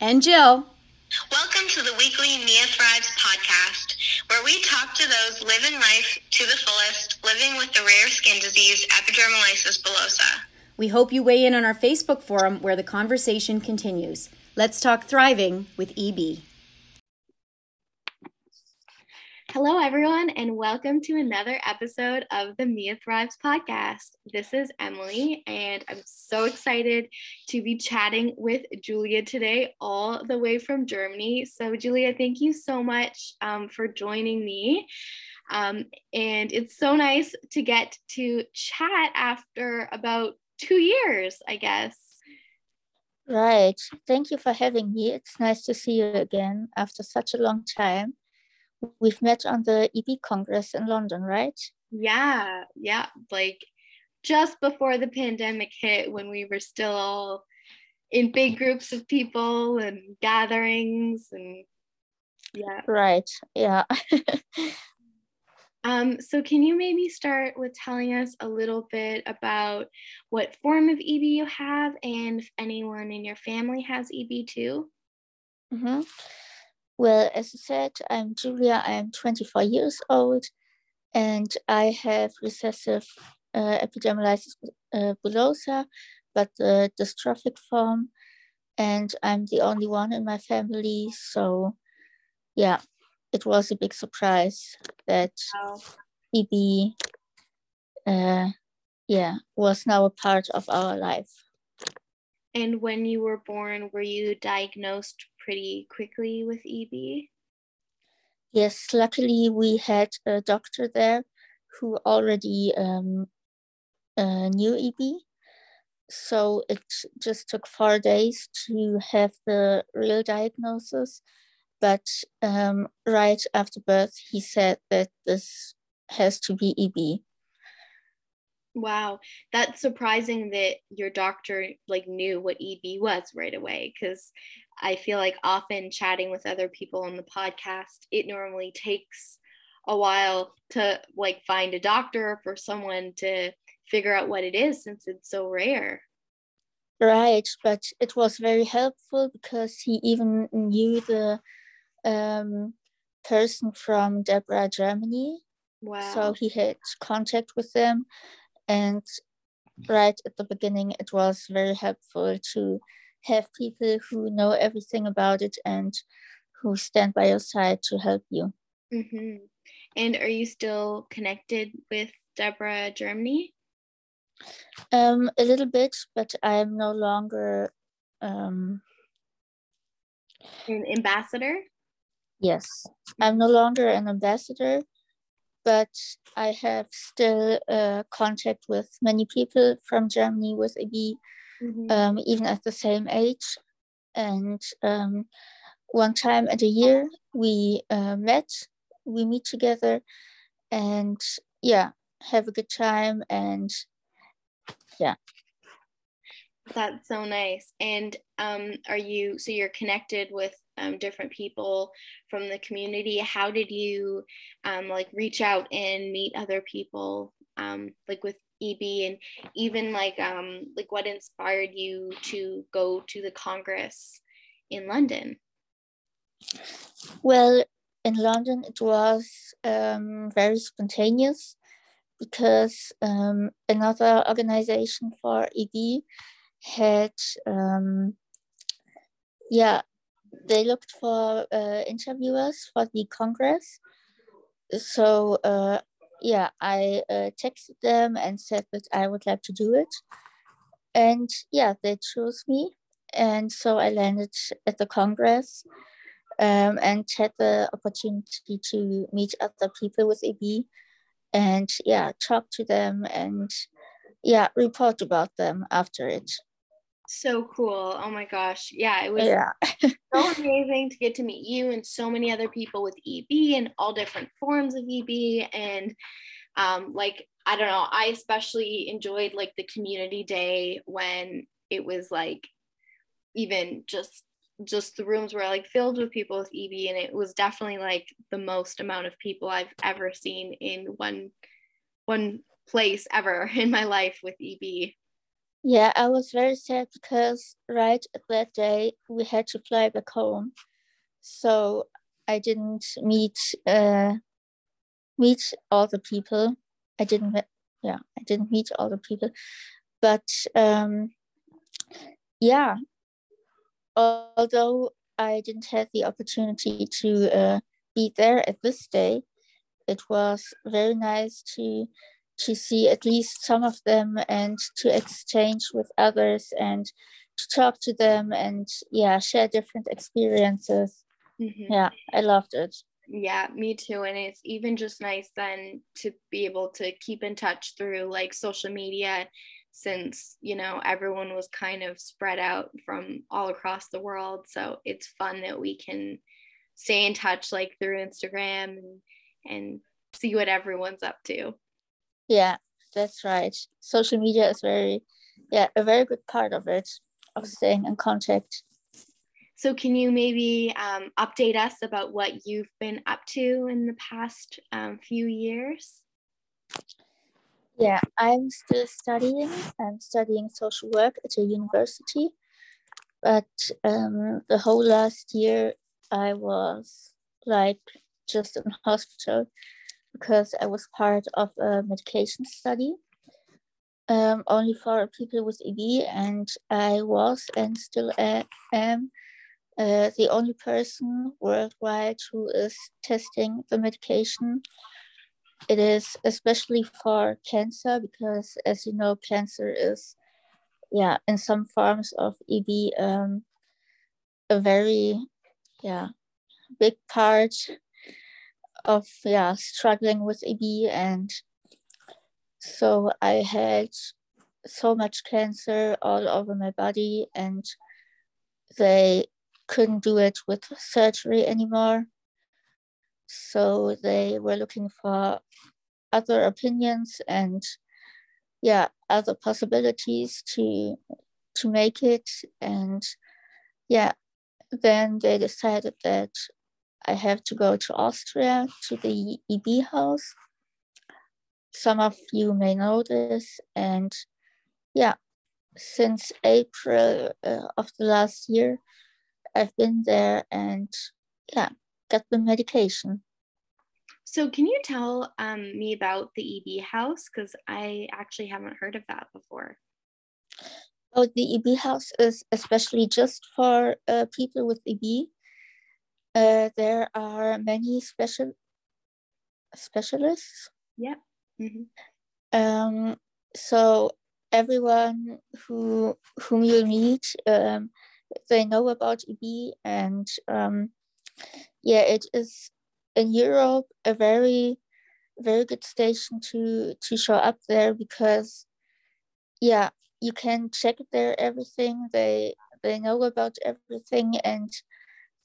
and Jill. Welcome to the weekly Mia Thrives podcast, where we talk to those living life to the fullest, living with the rare skin disease epidermolysis bullosa. We hope you weigh in on our Facebook forum where the conversation continues. Let's talk thriving with EB. Hello, everyone, and welcome to another episode of the Mia Thrives podcast. This is Emily, and I'm so excited to be chatting with Julia today, all the way from Germany. So, Julia, thank you so much um, for joining me. Um, and it's so nice to get to chat after about two years, I guess. Right. Thank you for having me. It's nice to see you again after such a long time we've met on the EB Congress in London, right? Yeah, yeah. Like just before the pandemic hit, when we were still all in big groups of people and gatherings and yeah. Right. Yeah. um, so can you maybe start with telling us a little bit about what form of EB you have and if anyone in your family has EB too? Mm-hmm. Well, as I said, I'm Julia. I am 24 years old, and I have recessive uh, epidermolysis uh, bullosa, but the dystrophic form, and I'm the only one in my family. So, yeah, it was a big surprise that wow. EB, uh, yeah, was now a part of our life. And when you were born, were you diagnosed pretty quickly with EB? Yes, luckily we had a doctor there who already um, uh, knew EB. So it just took four days to have the real diagnosis. But um, right after birth, he said that this has to be EB. Wow, that's surprising that your doctor like knew what EB was right away because I feel like often chatting with other people on the podcast, it normally takes a while to like find a doctor for someone to figure out what it is since it's so rare. Right, but it was very helpful because he even knew the um, person from DEBRA Germany. Wow. So he had contact with them and right at the beginning, it was very helpful to have people who know everything about it and who stand by your side to help you. Mm-hmm. And are you still connected with DEBRA Germany? Um, a little bit, but I'm no longer um, an ambassador. Yes, I'm no longer an ambassador, but I have still uh, contact with many people from Germany with EB, mm-hmm. um, even at the same age. And um, one time at a year, we uh, met, we meet together, and yeah, have a good time. And yeah. That's so nice. And um, are you, so you're connected with um, different people from the community. How did you um, like reach out and meet other people um, like with eb and even like um, like what inspired you to go to the congress in london? Well in london it was um, very spontaneous because um, another organization for eb had um, yeah they looked for uh, interviewers for the Congress. So uh, yeah, I uh, texted them and said that I would like to do it. And yeah, they chose me. And so I landed at the Congress um, and had the opportunity to meet other people with EB and yeah, talk to them and yeah, report about them after it so cool. Oh my gosh. Yeah, it was yeah. so amazing to get to meet you and so many other people with EB and all different forms of EB. And um, like, I don't know, I especially enjoyed like the community day when it was like even just just the rooms were like filled with people with EB and it was definitely like the most amount of people I've ever seen in one one place ever in my life with EB. Yeah, I was very sad because right that day we had to fly back home, so I didn't meet uh, meet all the people. I didn't, yeah, I didn't meet all the people, but um, yeah, although I didn't have the opportunity to uh, be there at this day, it was very nice to to see at least some of them and to exchange with others and to talk to them and yeah share different experiences. Mm-hmm. yeah i loved it. Yeah me too and it's even just nice then to be able to keep in touch through like social media since you know everyone was kind of spread out from all across the world. So it's fun that we can stay in touch like through instagram and, and see what everyone's up to yeah that's right social media is very yeah a very good part of it of staying in contact so can you maybe um, update us about what you've been up to in the past um, few years yeah, I'm still studying. I'm studying social work at a university. But um, the whole last year, I was like just in hospital because I was part of a medication study um, only for people with EB, and I was and still am uh, the only person worldwide who is testing the medication. It is especially for cancer because as you know cancer is yeah in some forms of eb um, a very yeah big part of yeah struggling with eb and so i had so much cancer all over my body and they couldn't do it with surgery anymore. So they were looking for other opinions and yeah other possibilities to to make it. And yeah then they decided that i have to go to austria to the eb house some of you may know this and yeah since april uh, of the last year i've been there and yeah got the medication so, can you tell um, me about the EB house? Because I actually haven't heard of that before. Oh, the EB house is especially just for uh, people with EB. Uh, there are many special specialists. Yeah. Mm-hmm. Um, so everyone who whom you meet, um, they know about EB, and um, yeah, it is in Europe a very very good station to to show up there because yeah you can check there everything they they know about everything and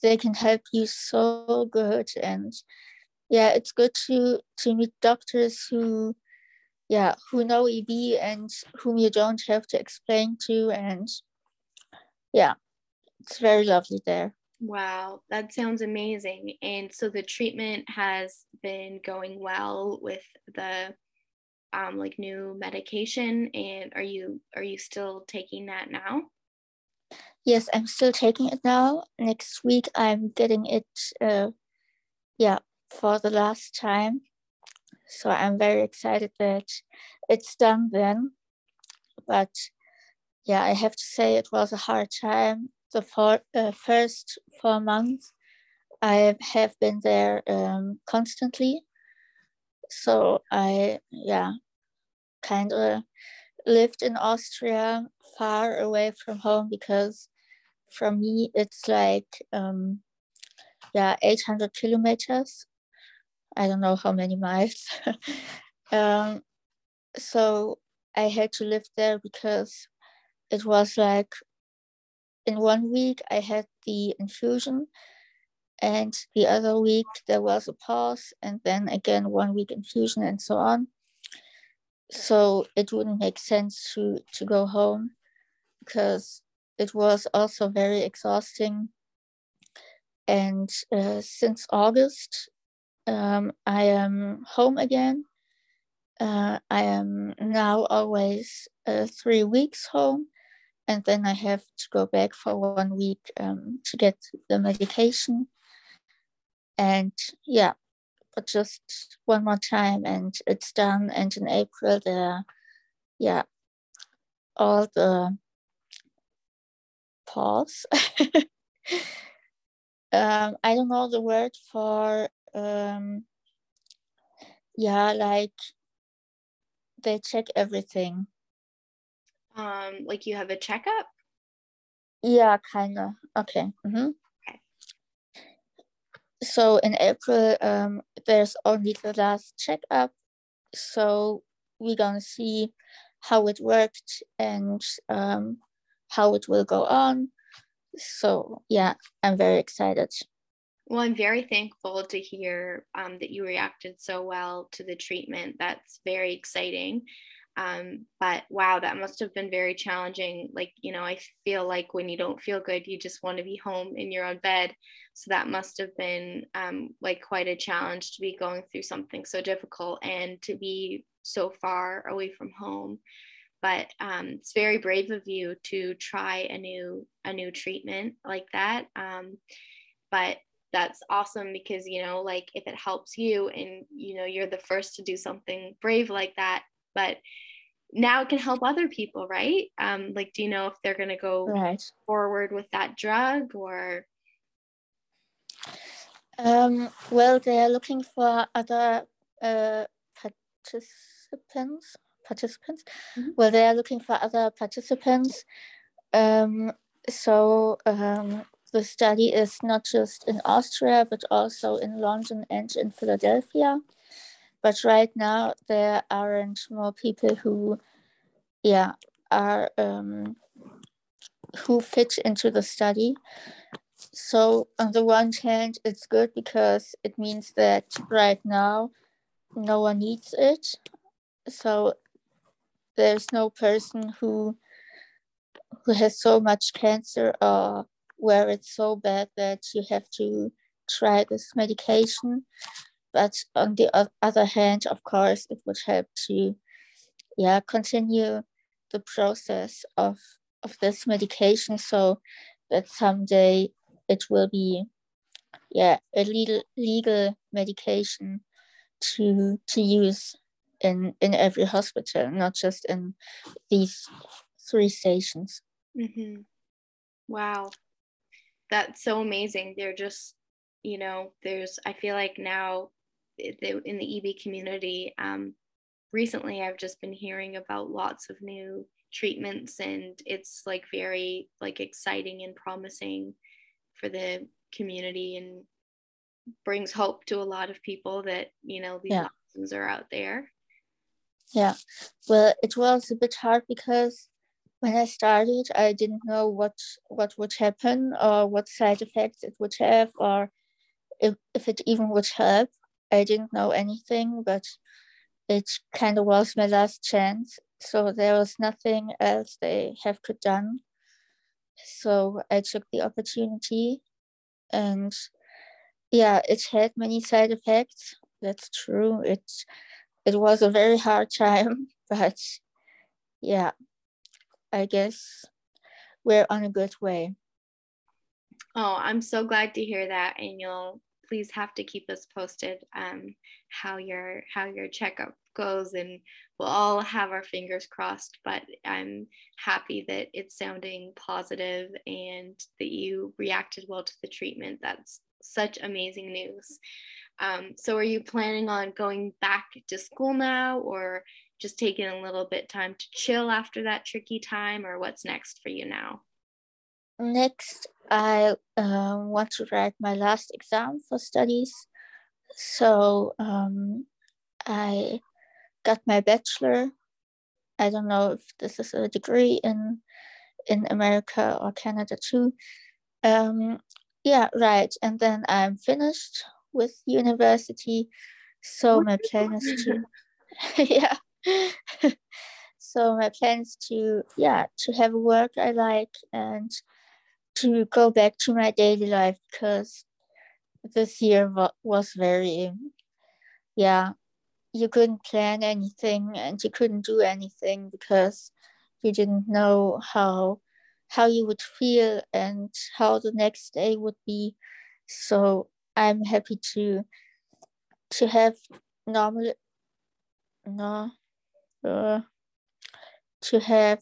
they can help you so good and yeah it's good to to meet doctors who yeah who know eb and whom you don't have to explain to and yeah it's very lovely there Wow, that sounds amazing. And so the treatment has been going well with the um, like new medication. And are you are you still taking that now? Yes, I'm still taking it now. Next week, I'm getting it. Uh, yeah, for the last time. So I'm very excited that it's done then. But yeah, I have to say it was a hard time the four, uh, first four months, I have been there um, constantly. So I, yeah, kind of lived in Austria far away from home because from me it's like, um, yeah, 800 kilometers. I don't know how many miles. um, so I had to live there because it was like in one week I had the infusion and the other week there was a pause and then again one week infusion and so on so it wouldn't make sense to to go home because it was also very exhausting and uh, since august um, i am home again uh, I am now always uh, three weeks home, and then I have to go back for one week um, to get the medication. And yeah, but just one more time, and it's done. And in April, there, yeah, all the pause. um, I don't know the word for um, yeah, like they check everything. Um, like you have a checkup? Yeah, kind of. Okay. Mm-hmm. okay. So in April, um, there's only the last checkup. So we're gonna see how it worked and um, how it will go on. So yeah, I'm very excited. Well, I'm very thankful to hear um, that you reacted so well to the treatment. That's very exciting. Um, but wow, that must have been very challenging. Like, you know, I feel like when you don't feel good, you just want to be home in your own bed. So that must have been um, like quite a challenge to be going through something so difficult and to be so far away from home. But um, it's very brave of you to try a new a new treatment like that. Um, but that's awesome because you know like if it helps you and you know you're the first to do something brave like that but now it can help other people right um like do you know if they're going to go right. forward with that drug or um well they're looking for other uh participants participants mm-hmm. well they're looking for other participants um so um the study is not just in Austria, but also in London and in Philadelphia. But right now, there aren't more people who, yeah, are um, who fit into the study. So on the one hand, it's good because it means that right now, no one needs it. So there's no person who who has so much cancer or where it's so bad that you have to try this medication. But on the other hand, of course, it would help to yeah, continue the process of, of this medication so that someday it will be yeah, a legal, legal medication to to use in in every hospital, not just in these three stations. Mm-hmm. Wow, that's so amazing. They're just, you know, there's, I feel like now in the EB community, um, recently I've just been hearing about lots of new treatments and it's like very like exciting and promising for the community and brings hope to a lot of people that you know these yeah. options are out there yeah well it was a bit hard because when I started, I didn't know what what would happen or what side effects it would have or if, if it even would help. I didn't know anything, but it kind of was my last chance. So there was nothing else they have could done. So I took the opportunity and yeah, it had many side effects. That's true. It it was a very hard time, but yeah, I guess we're on a good way. Oh, I'm so glad to hear that, and you'll please have to keep us posted um, how your how your checkup goes, and we'll all have our fingers crossed. But I'm happy that it's sounding positive and that you reacted well to the treatment. That's such amazing news. Um, so, are you planning on going back to school now, or just taking a little bit time to chill after that tricky time or what's next for you now? Next i uh, want to write my last exam for studies. So um, i got my bachelor. I don't know if this is a degree in in america or canada too. Um, yeah right. And then i'm finished with university so my plan is to yeah. So my plan is to yeah to have a work I like and to go back to my daily life because this year was very yeah you couldn't plan anything and you couldn't do anything because you didn't know how how you would feel and how the next day would be. So i'm happy to to have normal no uh, to have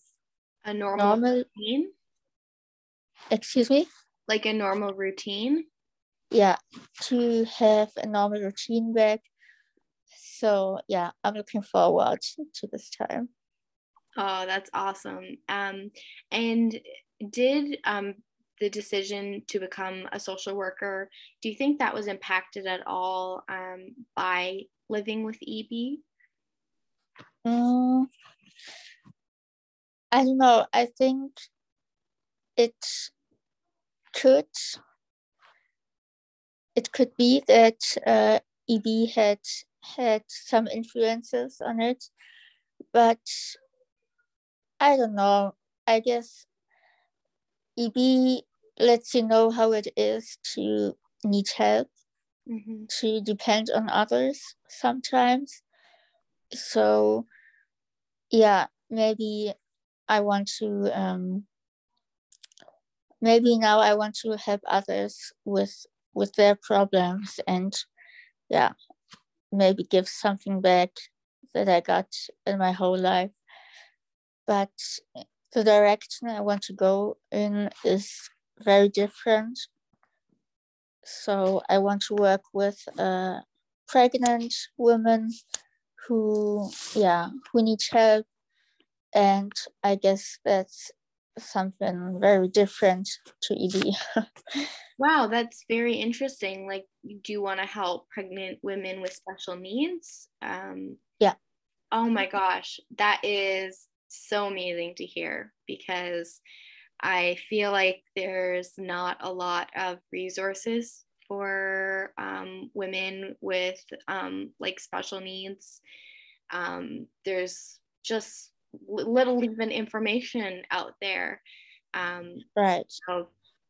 a normal, normal routine? Excuse me? Like a normal routine? Yeah to have a normal routine back so yeah i'm looking forward to this time. Oh that's awesome. Um and did um the decision to become a social worker. Do you think that was impacted at all um, by living with eb um, i don't know. I think it could it could be that uh, EB had had some influences on it, but I don't know. I guess EB lets you know how it is to need help, mm-hmm. to depend on others sometimes. So, yeah, maybe I want to. Um, maybe now I want to help others with with their problems and yeah maybe give something back that i got in my whole life but the direction i want to go in is very different so i want to work with uh, pregnant women who yeah who need help and i guess that's something very different to eb Wow, that's very interesting. Like, do you want to help pregnant women with special needs? Um, yeah. Oh my gosh, that is so amazing to hear because I feel like there's not a lot of resources for um, women with um, like special needs. Um, there's just little even information out there. Um, right. So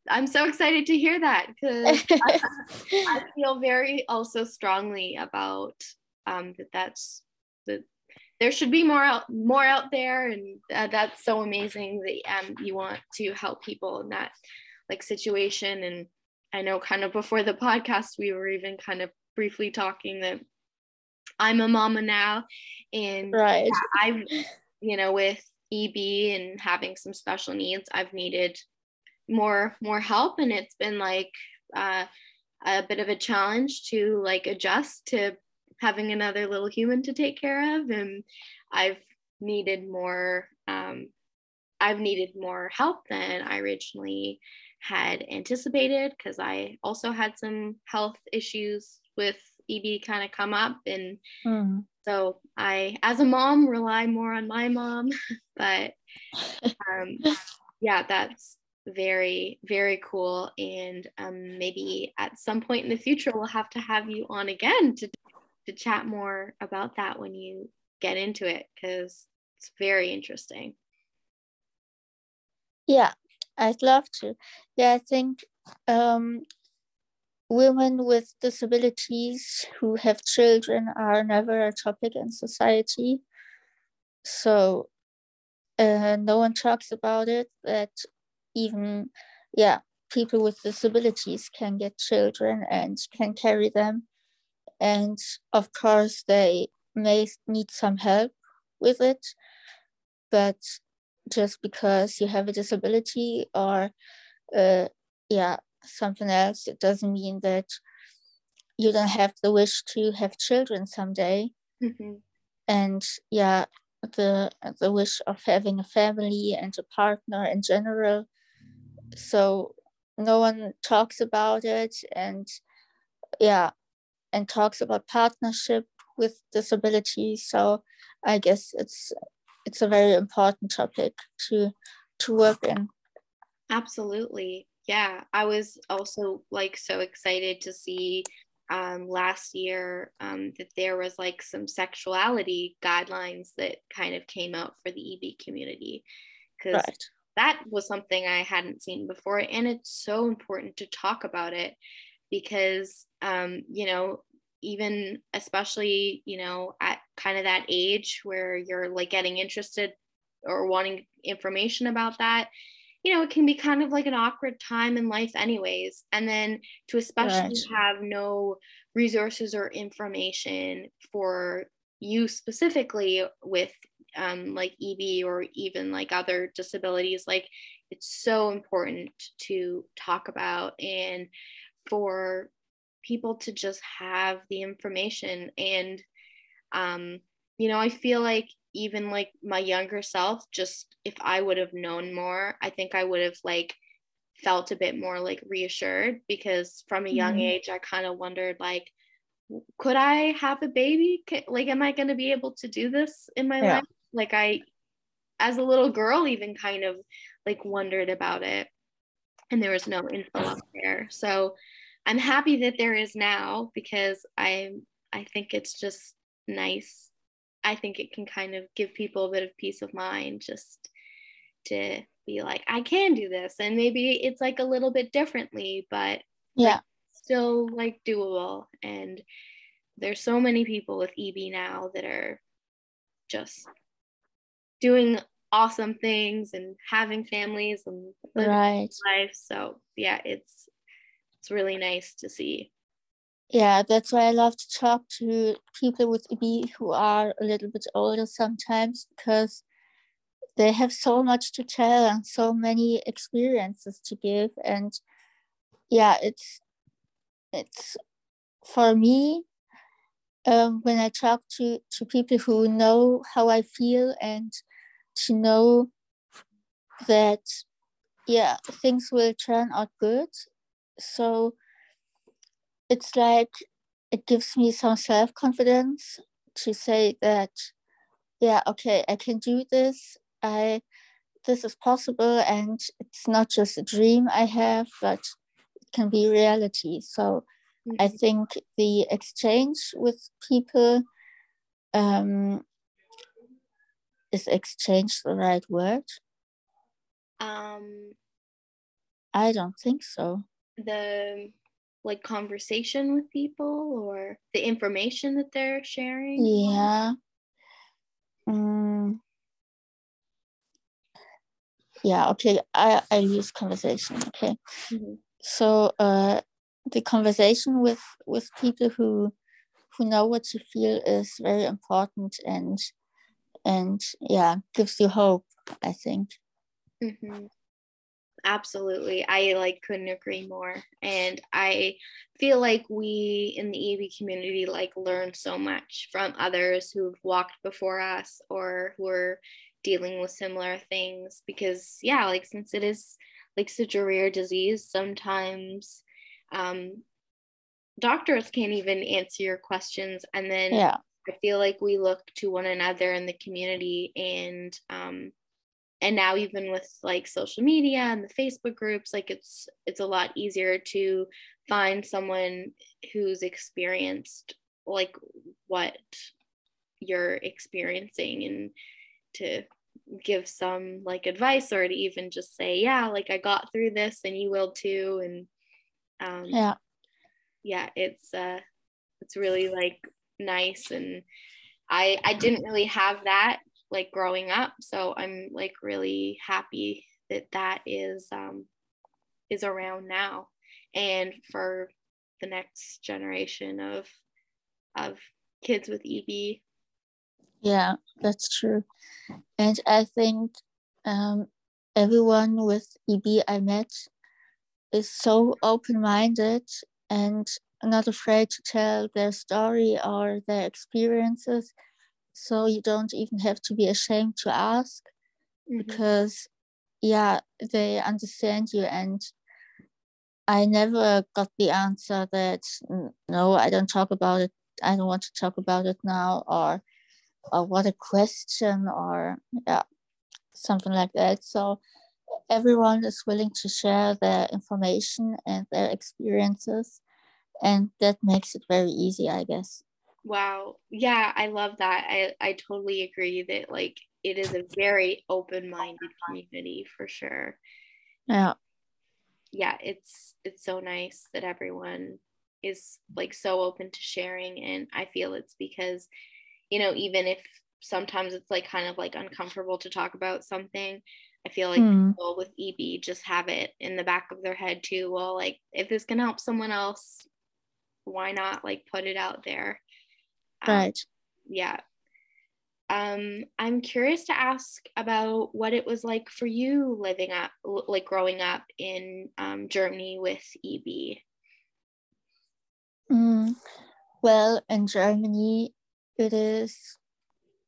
I'm so excited to hear that because I, I, feel very also strongly about um, that. That's that there should be more out more out there, and uh, that's so amazing that um, you want to help people in that like situation. And I know kind of before the podcast we were even kind of briefly talking that I'm a mama now, and right. I've you know with EB and having some special needs, I've needed more more help and it's been like uh, a bit of a challenge to like adjust to having another little human to take care of and i've needed more um, i've needed more help than i originally had anticipated because i also had some health issues with eb kind of come up and mm. so i as a mom rely more on my mom but um, yeah that's very very cool and um, maybe at some point in the future we'll have to have you on again to to chat more about that when you get into it because it's very interesting. Yeah i'd love to. Yeah i think um, women with disabilities who have children are never a topic in society. So uh, no one talks about it that even yeah people with disabilities can get children and can carry them and of course they may need some help with it but just because you have a disability or uh, yeah something else it doesn't mean that you don't have the wish to have children someday mm-hmm. and yeah the the wish of having a family and a partner in general so no one talks about it and yeah and talks about partnership with disability. So i guess it's it's a very important topic to to work in. Absolutely. Yeah i was also like so excited to see um, last year um, that there was like some sexuality guidelines that kind of came out for the eb community. Because right. that was something I hadn't seen before. And it's so important to talk about it because, um, you know, even especially you know at kind of that age where you're like getting interested or wanting information about that you know it can be kind of like an awkward time in life anyways and then to especially right. have no resources or information for you specifically with um, like eb or even like other disabilities like it's so important to talk about and for people to just have the information and um you know i feel like even like my younger self just if i would have known more i think i would have like felt a bit more like reassured because from a young mm-hmm. age i kind of wondered like could i have a baby like am i going to be able to do this in my yeah. life like i as a little girl even kind of like wondered about it and there was no info up there. So i'm happy that there is now because i i think it's just nice. I think it can kind of give people a bit of peace of mind just to be like i can do this. And maybe it's like a little bit differently but yeah. like, still like doable. And there's so many people with eb now that are just doing awesome things and having families and living right. life. So yeah, it's it's really nice to see. Yeah, that's why I love to talk to people with EB who are a little bit older sometimes because they have so much to tell and so many experiences to give. And yeah, it's it's for me um, when I talk to, to people who know how I feel and to know that yeah things will turn out good. So it's like it gives me some self-confidence to say that yeah okay i can do this. I this is possible and it's not just a dream i have but it can be reality. So mm-hmm. i think the exchange with people um, is exchange the right word? Um, I don't think so. The like conversation with people or the information that they're sharing? Yeah. Mm. Yeah, okay. I, I use conversation. Okay. Mm-hmm. So uh the conversation with with people who who know what you feel is very important and and yeah gives you hope i think. Mm-hmm. absolutely. I like couldn't agree more. And i feel like we in the eb community like learn so much from others who've walked before us or who are dealing with similar things because yeah like since it is like such a rare disease sometimes um doctors can't even answer your questions and then yeah I feel like we look to one another in the community and um and now even with like social media and the Facebook groups like it's it's a lot easier to find someone who's experienced like what you're experiencing and to give some like advice or to even just say yeah like I got through this and you will too. And um yeah. yeah it's uh it's really like nice and I I didn't really have that like growing up so I'm like really happy that that is um is around now and for the next generation of of kids with EB yeah that's true and I think um everyone with EB I met is so open-minded and not afraid to tell their story or their experiences. So you don't even have to be ashamed to ask mm-hmm. because, yeah, they understand you. And I never got the answer that, no, I don't talk about it. I don't want to talk about it now, or, or what a question, or yeah, something like that. So everyone is willing to share their information and their experiences and that makes it very easy i guess. Wow. Yeah i love that. I i totally agree that like it is a very open-minded community for sure. Yeah. Yeah it's it's so nice that everyone is like so open to sharing and i feel it's because you know even if sometimes it's like kind of like uncomfortable to talk about something i feel like mm. people with eb just have it in the back of their head too. Well like if this can help someone else why not like put it out there? Right. um, yeah. Um, I'm curious to ask about what it was like for you living up, like growing up in um, Germany with EB. Mm, well, in Germany, it is,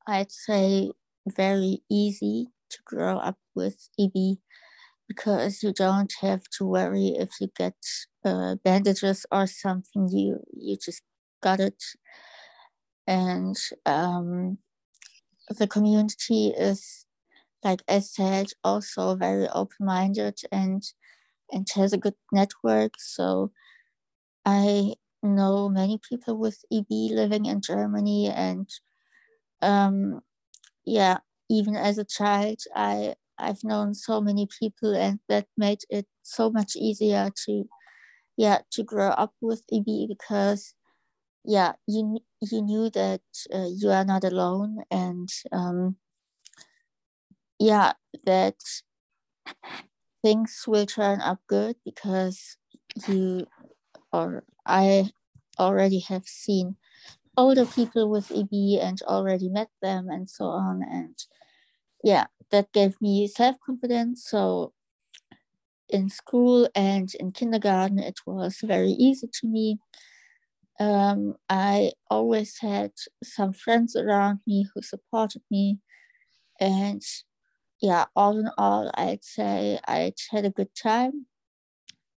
I'd say, very easy to grow up with EB because you don't have to worry if you get uh, bandages or something. You you just got it, and um, the community is like I said also very open-minded and and has a good network so I know many people with EB living in Germany and um yeah even as a child I I've known so many people and that made it so much easier to yeah to grow up with EB because yeah you you knew that uh, you are not alone and um, yeah that things will turn up good because you or i already have seen older people with eb and already met them and so on and yeah that gave me self-confidence so in school and in kindergarten it was very easy to me um, I always had some friends around me who supported me. And yeah, all in all, I'd say I had a good time,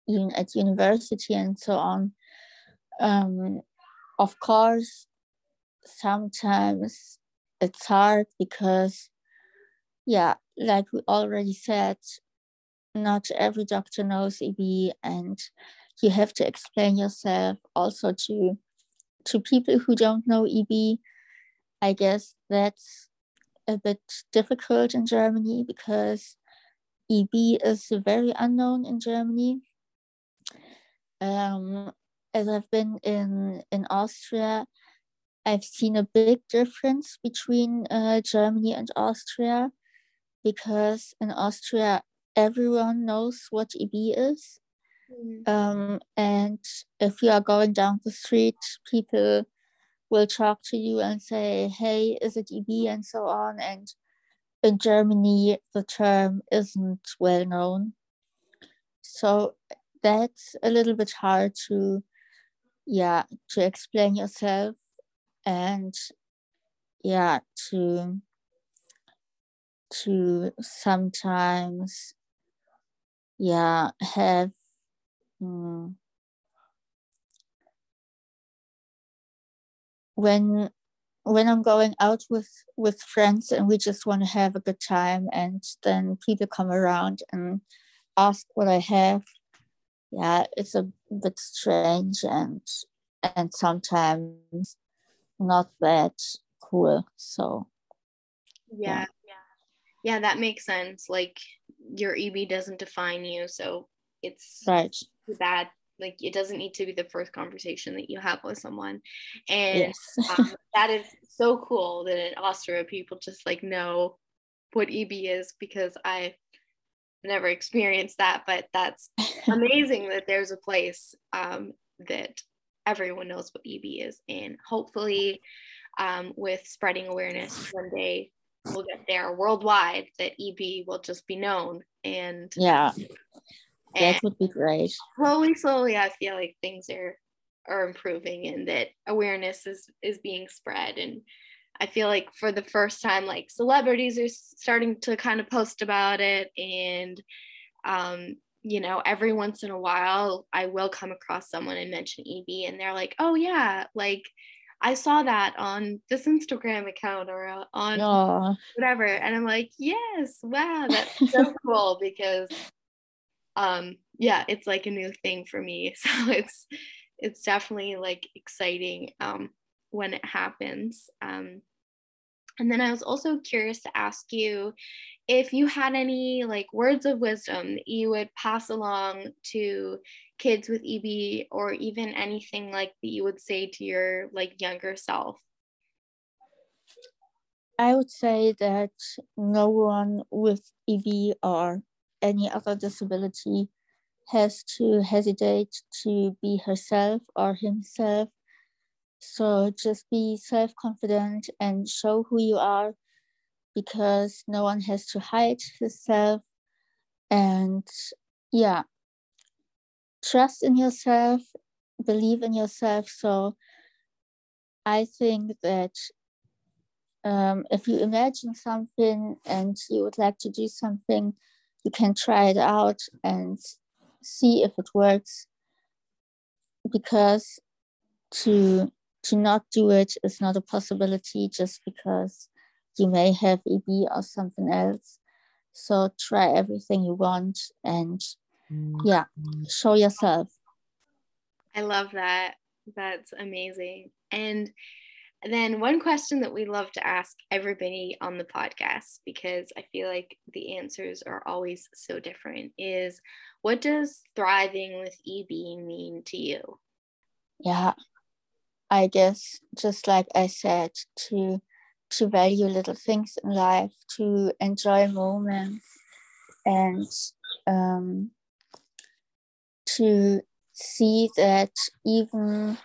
even at university and so on. Um, of course, sometimes it's hard because, yeah, like we already said, not every doctor knows EB and you have to explain yourself also to to people who don't know EB. I guess that's a bit difficult in Germany because EB is very unknown in Germany. Um, as I've been in in Austria, I've seen a big difference between uh, Germany and Austria because in Austria everyone knows what EB is Mm. Um, and if you are going down the street, people will talk to you and say, hey, is it EB and so on. And in Germany, the term isn't well known. So that's a little bit hard to, yeah, to explain yourself and, yeah, to, to sometimes, yeah, have Mm. When when I'm going out with with friends and we just want to have a good time, and then people come around and ask what I have, yeah, it's a bit strange and and sometimes not that cool. So yeah, yeah, yeah, that makes sense. Like your EB doesn't define you, so it's right bad like it doesn't need to be the first conversation that you have with someone and yes. um, that is so cool that in austria people just like know what eb is because i've never experienced that but that's amazing that there's a place um, that everyone knows what eb is and hopefully um, with spreading awareness one day we'll get there worldwide that eb will just be known and yeah. That would be great. Slowly, slowly, I feel like things are are improving and that awareness is is being spread. And I feel like for the first time like celebrities are starting to kind of post about it. And um you know every once in a while I will come across someone and mention EB and they're like oh yeah like I saw that on this Instagram account or uh, on Aww. whatever and I'm like yes wow that's so cool because um yeah it's like a new thing for me so it's it's definitely like exciting um when it happens um And then I was also curious to ask you if you had any like words of wisdom that you would pass along to kids with EB or even anything like that you would say to your like younger self. I would say that no one with EB or any other disability has to hesitate to be herself or himself. So just be self confident and show who you are because no one has to hide himself. And yeah, trust in yourself, believe in yourself. So I think that um, if you imagine something and you would like to do something, you can try it out and see if it works. Because to to not do it is not a possibility just because you may have EB or something else. So try everything you want and yeah, show yourself. I love that. That's amazing. And then one question that we love to ask everybody on the podcast because I feel like the answers are always so different is what does thriving with EB mean to you? Yeah. I guess just like I said to to value little things in life, to enjoy moments and um to see that even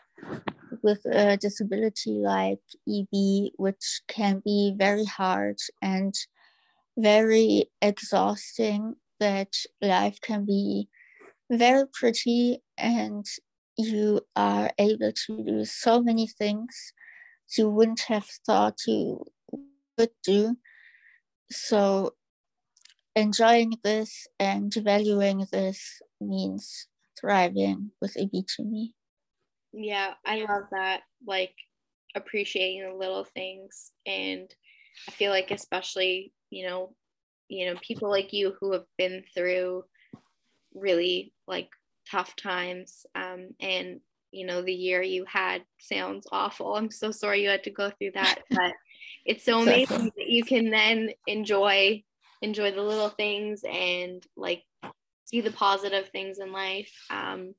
with a disability like EB, which can be very hard and very exhausting, that life can be very pretty and you are able to do so many things you wouldn't have thought you would do. So enjoying this and valuing this means thriving to me. Yeah, I love that. Like appreciating the little things. And I feel like especially, you know, you know, people like you who have been through really like tough times. Um, and you know, the year you had sounds awful. I'm so sorry you had to go through that, but it's so amazing that you can then enjoy enjoy the little things and like see the positive things in life. Um,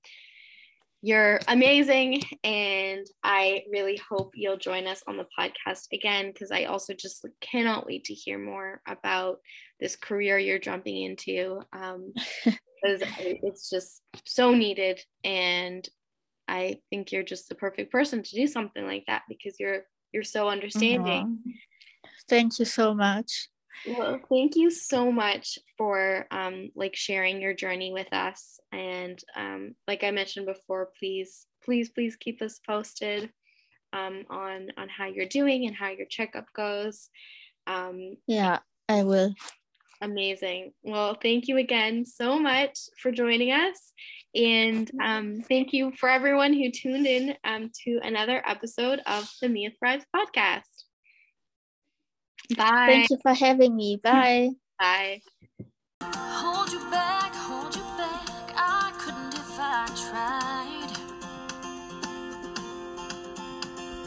you're amazing, and I really hope you'll join us on the podcast again because I also just cannot wait to hear more about this career you're jumping into. Um, because it's just so needed, and I think you're just the perfect person to do something like that because you're you're so understanding. Mm-hmm. Thank you so much. Well, thank you so much for um, like sharing your journey with us. And um, like I mentioned before, please, please, please keep us posted um, on on how you're doing and how your checkup goes. Um, yeah, I will. Amazing. Well, thank you again so much for joining us. And um, thank you for everyone who tuned in um, to another episode of the Mia Thrives podcast. Bye. Thank you for having me. Bye. Bye. Hold you back, hold you back. I couldn't if I tried.